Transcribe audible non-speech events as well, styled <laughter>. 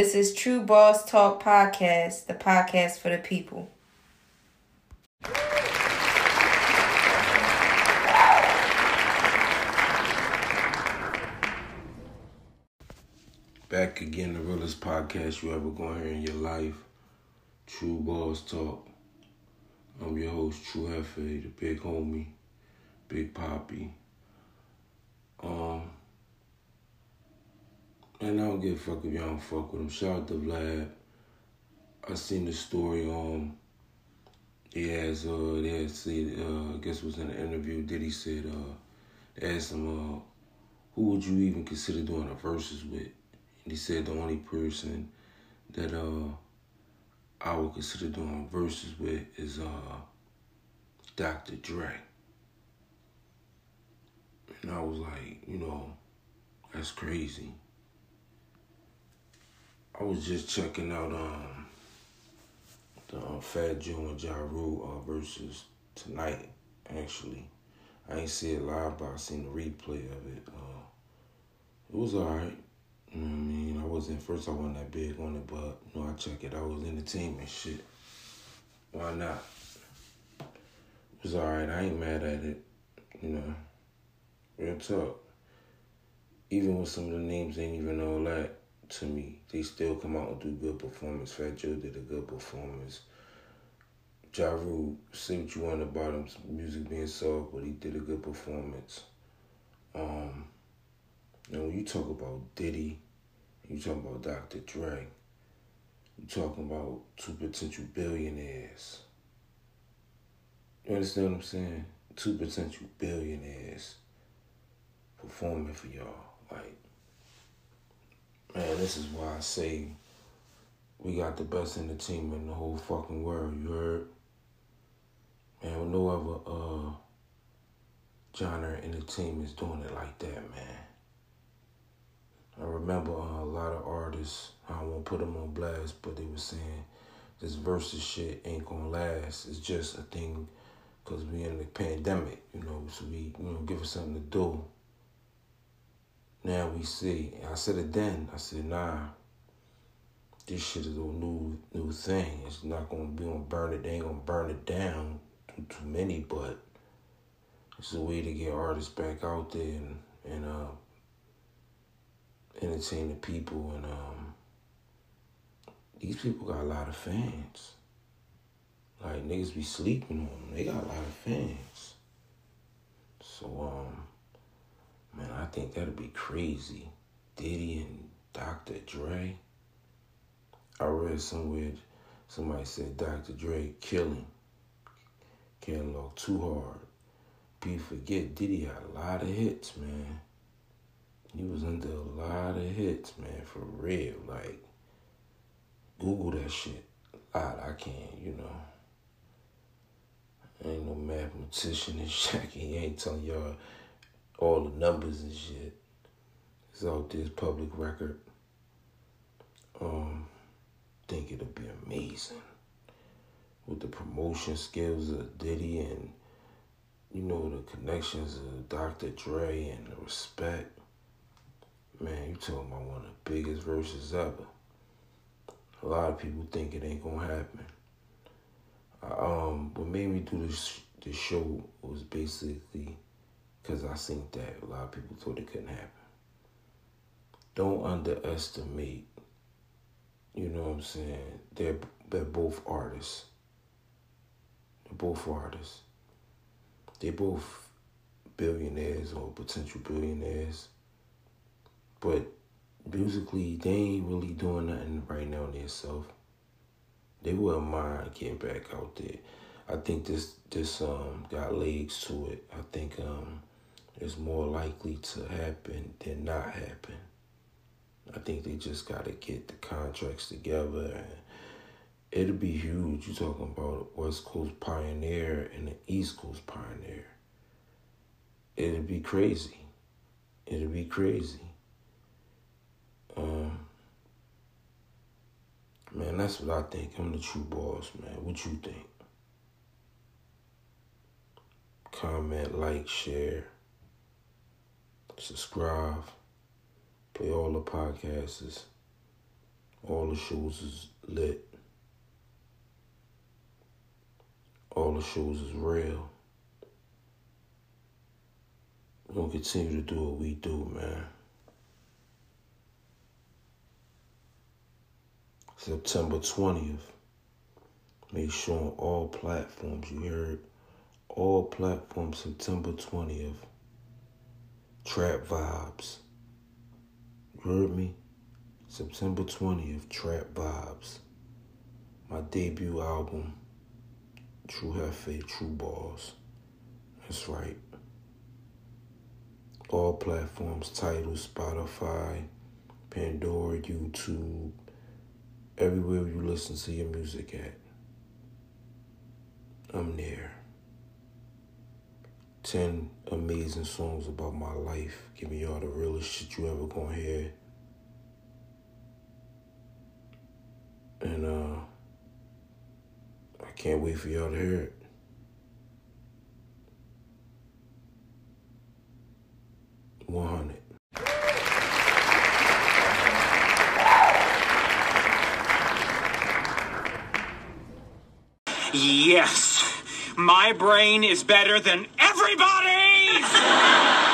This is Tru Boss Talk Podcast, the podcast for the people. Back again, the realest podcast you ever gonna hear in your life. Tru Boss Talk. I'm your host, True Hefe, the big homie, Big Poppy. Um, and I don't give a fuck if y'all don't fuck with him. Shout out to Vlad. I seen the story on. he has uh they said uh I guess it was in an interview Diddy said uh they asked him uh who would you even consider doing a Verzuz with? And he said the only person that uh I would consider doing Verzuz with is uh Dr. Dre. And I was like, you know, that's crazy. I was just checking out um the uh, Fat Joe and Ja Rule uh, Verzuz tonight. Actually, I ain't see it live, but I seen the replay of it. Uh, it was alright. You know I mean? I wasn't first. I wasn't that big on it, but you know, I check it. I was entertainment shit. Why not? It was alright. I ain't mad at it. You know, real talk. Even with some of the names ain't even all that to me. They still come out and do good performance. Fat Joe did a good performance. Ja Rule, say what you want about him, music being soft, but he did a good performance. Um, now when you talk about Diddy, you talk about Dr. Dre, you talking about two potential billionaires. You understand what I'm saying? Two potential billionaires performing for y'all. Like, man, this is why I say we got the best entertainment in the whole fucking world. You heard? Man, no other uh genre is doing it like that, man. I remember uh, a lot of artists. I to put them on blast, but they were saying this Verzuz shit ain't gonna last. It's just a thing because we in the pandemic, you know. So we, you know, give us something to do. Now we see. I said it then. I said, nah. This shit is a new new thing. It's not gonna be gonna burn it. They ain't gonna burn it down too too many, but it's a way to get artists back out there and and uh entertain the people and um these people got a lot of fans. Like niggas be sleeping on them. They got a lot of fans. So um man, I think that'd be crazy. Diddy and Dr. Dre. I read somewhere somebody said Dr. Dre killing. Can't look too hard. People forget Diddy had a lot of hits, man. He was under a lot of hits, man, for real. Like, Google that shit. A lot. I can't, you know. I ain't no mathematician and <laughs> shit. He ain't telling y'all all the numbers and shit. It's out there, public record. Um, think it'll be amazing with the promotion skills of Diddy and you know the connections of Dr. Dre and the respect. Man, you talking about one of the biggest Verzuz ever. A lot of people think it ain't gonna happen. Um, what made me do this this show was basically because I seen that a lot of people thought it couldn't happen. Don't underestimate. You know what I'm saying? They're they're both artists. They're both artists. They're both billionaires or potential billionaires. But musically, they ain't really doing nothing right now in themselves. They wouldn't mind getting back out there. I think this this um got legs to it. I think um it's more likely to happen than not happen. I think they just got to get the contracts together and it'll be huge. You're talking about a West Coast Pioneer and the East Coast Pioneer. It'll be crazy. It'll be crazy. Um, man, that's what I think. I'm the true boss, man. What you think? Comment, like, share, subscribe, play all the podcasts. All the shows is lit. All the shows is real. We're gonna continue to do what we do, man. September 20th. Make sure on all platforms, you heard? All platforms, September 20th. Trap Vibes. You heard me? September 20th, Trap Vibes. My debut album, True Hefe, True Balls. That's right. All platforms, Tidal, Spotify, Pandora, YouTube, everywhere you listen to your music at. I'm there. 10 amazing songs about my life, giving y'all the realest shit you ever gonna hear. And uh I can't wait for y'all to hear it. One hundred. Yes, my brain is better than everybody's!